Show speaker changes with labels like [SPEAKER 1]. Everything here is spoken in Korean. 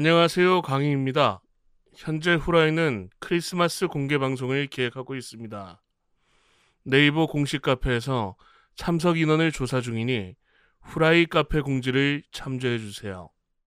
[SPEAKER 1] 안녕하세요. 강희입니다. 현재 후라이는 크리스마스 공개 방송을 기획하고 있습니다. 네이버 공식 카페에서 참석 인원을 조사 중이니 후라이 카페 공지를 참조해 주세요.